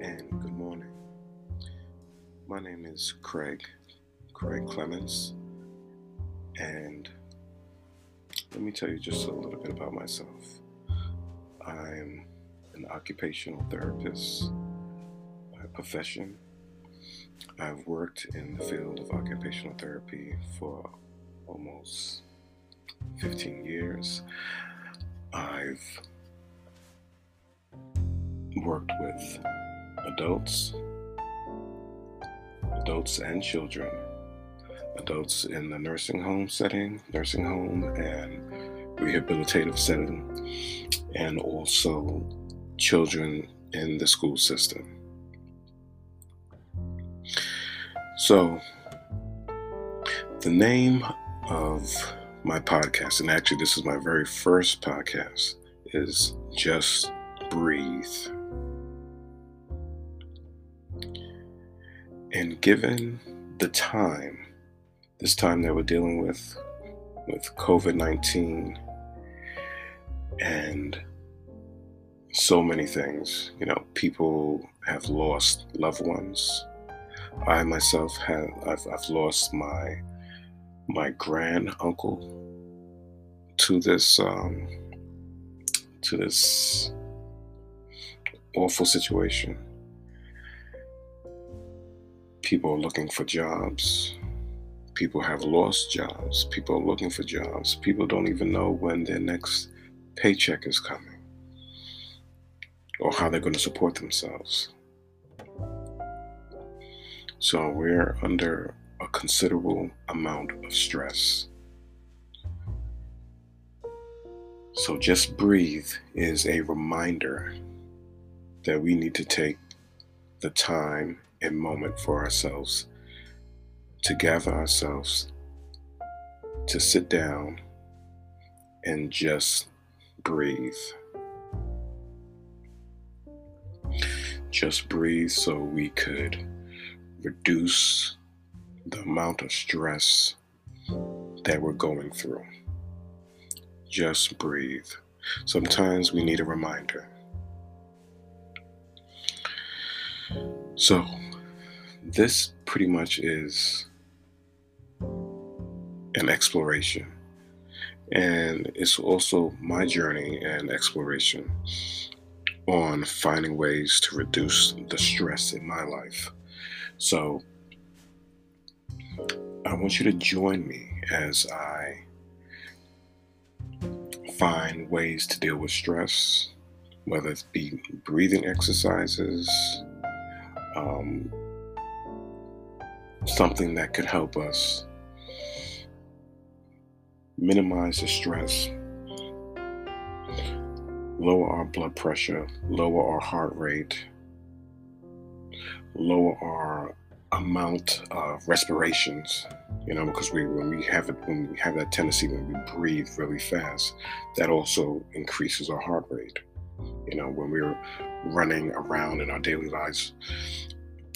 and good morning. My name is Craig, Craig Clemens, and let me tell you just a little bit about myself. I'm an occupational therapist by profession. I've worked in the field of occupational therapy for almost 15 years. I've worked with adults, adults and children, adults in the nursing home setting, nursing home and rehabilitative setting, and also children in the school system. So, the name of my podcast, and actually, this is my very first podcast, is Just Breathe. And given the time, this time that we're dealing with, with COVID 19 and so many things, you know, people have lost loved ones. I myself have, I've, I've lost my, my grand uncle to this, um, to this awful situation people are looking for jobs. People have lost jobs. People are looking for jobs. People don't even know when their next paycheck is coming or how they're going to support themselves. So we're under a considerable amount of stress. So just breathe is a reminder that we need to take the time a moment for ourselves, to gather ourselves, to sit down and just breathe. Just breathe so we could reduce the amount of stress that we're going through. Just breathe. Sometimes we need a reminder. So, this pretty much is an exploration. And it's also my journey and exploration on finding ways to reduce the stress in my life. So I want you to join me as I find ways to deal with stress, whether it be breathing exercises, um, something that could help us minimize the stress, lower our blood pressure, lower our heart rate, lower our amount of respirations you know because we when we have it when we have that tendency when we breathe really fast that also increases our heart rate. You know when we're running around in our daily lives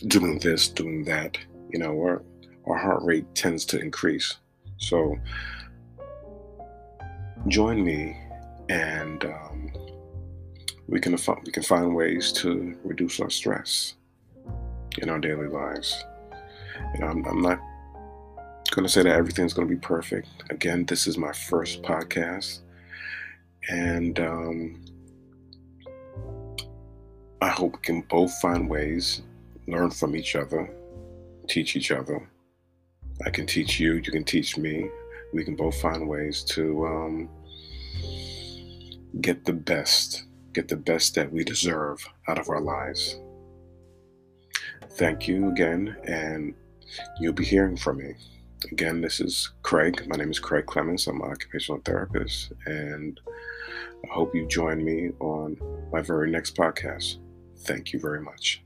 doing this doing that you know, our, our heart rate tends to increase. So join me and um, we can we can find ways to reduce our stress in our daily lives. You know, I'm, I'm not going to say that everything's going to be perfect. Again, this is my first podcast, and um, I hope we can both find ways, learn from each other, teach each other. I can teach you, you can teach me. We can both find ways to um, get the best, get the best that we deserve out of our lives. Thank you again, and you'll be hearing from me. Again, this is Craig. My name is Craig Clemens. I'm an occupational therapist, and I hope you join me on my very next podcast. Thank you very much.